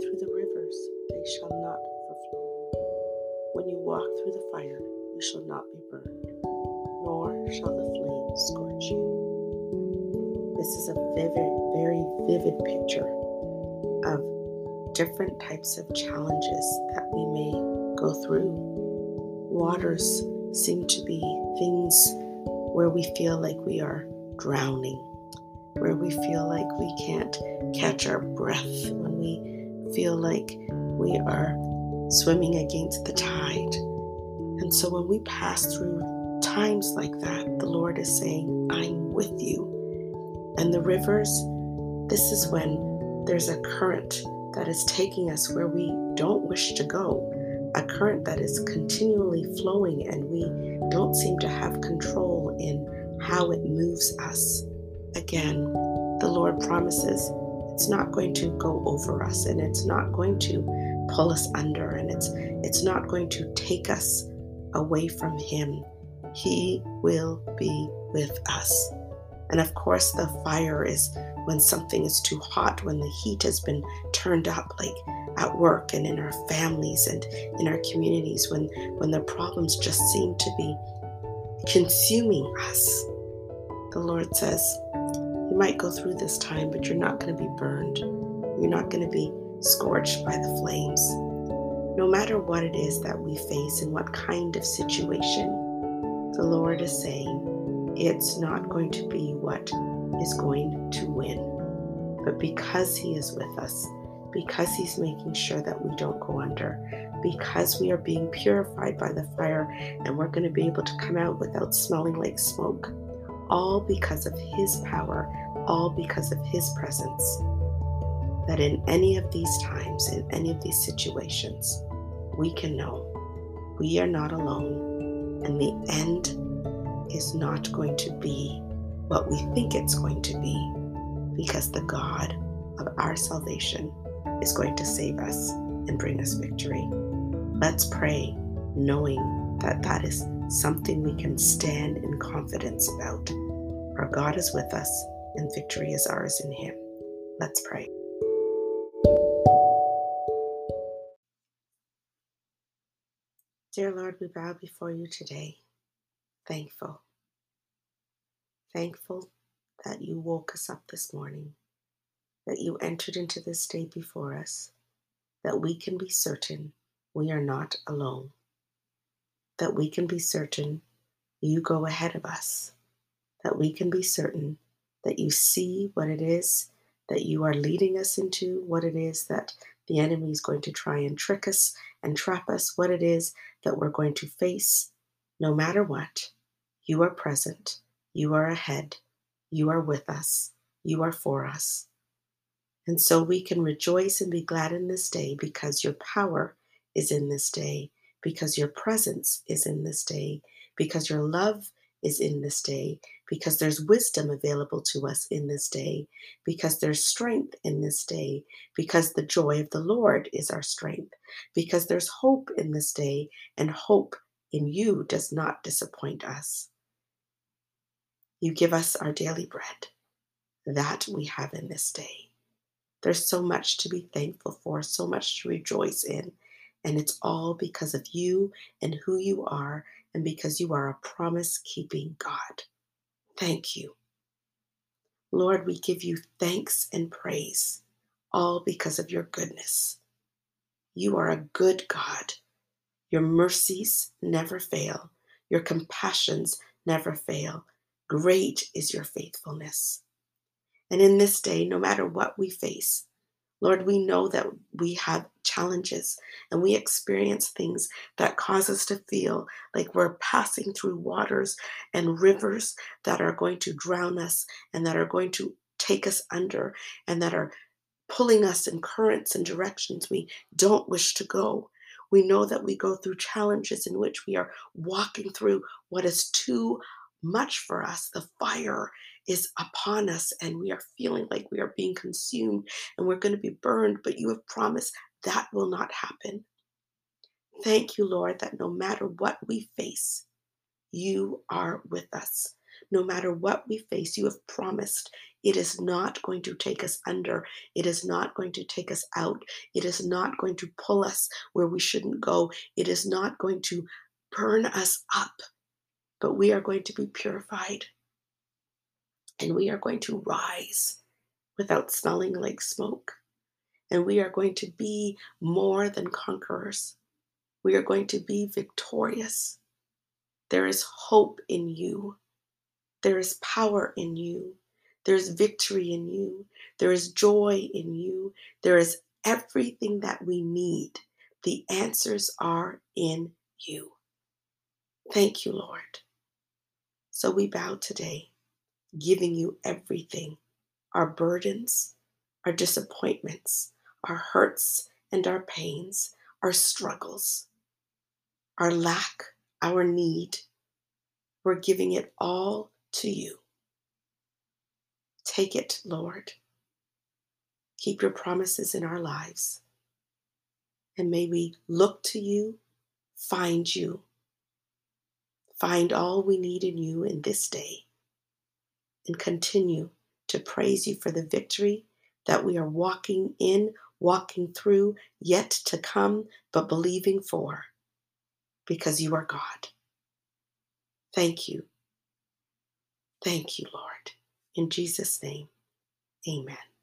through the rivers, they shall not overflow. When you walk through the fire, you shall not be burned, nor shall the flame scorch you. This is a vivid, very vivid picture of different types of challenges that we may go through. Waters seem to be things where we feel like we are drowning, where we feel like we can't catch our breath when we feel like we are swimming against the tide. And so when we pass through times like that, the Lord is saying, I'm with you. And the rivers, this is when there's a current that is taking us where we don't wish to go, a current that is continually flowing, and we don't seem to have control in how it moves us. Again, the Lord promises it's not going to go over us and it's not going to pull us under and it's it's not going to take us away from him. He will be with us. And of course, the fire is when something is too hot, when the heat has been turned up, like at work and in our families and in our communities, when, when the problems just seem to be consuming us. The Lord says, You might go through this time, but you're not going to be burned. You're not going to be scorched by the flames. No matter what it is that we face and what kind of situation, the Lord is saying it's not going to be what is going to win. But because He is with us, because He's making sure that we don't go under, because we are being purified by the fire and we're going to be able to come out without smelling like smoke, all because of His power, all because of His presence. That in any of these times, in any of these situations, we can know we are not alone and the end is not going to be what we think it's going to be because the God of our salvation is going to save us and bring us victory. Let's pray knowing that that is something we can stand in confidence about. Our God is with us and victory is ours in Him. Let's pray. Dear Lord, we bow before you today, thankful. Thankful that you woke us up this morning, that you entered into this day before us, that we can be certain we are not alone, that we can be certain you go ahead of us, that we can be certain that you see what it is that you are leading us into, what it is that the enemy is going to try and trick us and trap us, what it is that we're going to face. No matter what, you are present, you are ahead, you are with us, you are for us. And so we can rejoice and be glad in this day because your power is in this day, because your presence is in this day, because your love is in this day, because there's wisdom available to us in this day, because there's strength in this day, because the joy of the Lord is our strength, because there's hope in this day, and hope in you does not disappoint us. You give us our daily bread. That we have in this day. There's so much to be thankful for, so much to rejoice in. And it's all because of you and who you are, and because you are a promise keeping God. Thank you. Lord, we give you thanks and praise, all because of your goodness. You are a good God. Your mercies never fail, your compassions never fail. Great is your faithfulness. And in this day, no matter what we face, Lord, we know that we have challenges and we experience things that cause us to feel like we're passing through waters and rivers that are going to drown us and that are going to take us under and that are pulling us in currents and directions we don't wish to go. We know that we go through challenges in which we are walking through what is too much for us. The fire is upon us and we are feeling like we are being consumed and we're going to be burned, but you have promised that will not happen. Thank you, Lord, that no matter what we face, you are with us. No matter what we face, you have promised It is not going to take us under. It is not going to take us out. It is not going to pull us where we shouldn't go. It is not going to burn us up. But we are going to be purified. And we are going to rise without smelling like smoke. And we are going to be more than conquerors. We are going to be victorious. There is hope in you. There is power in you. There's victory in you. There is joy in you. There is everything that we need. The answers are in you. Thank you, Lord. So we bow today, giving you everything our burdens, our disappointments, our hurts and our pains, our struggles, our lack, our need. We're giving it all to you. Take it, Lord. Keep your promises in our lives. And may we look to you, find you, find all we need in you in this day, and continue to praise you for the victory that we are walking in, walking through, yet to come, but believing for, because you are God. Thank you. Thank you, Lord. In Jesus' name, amen.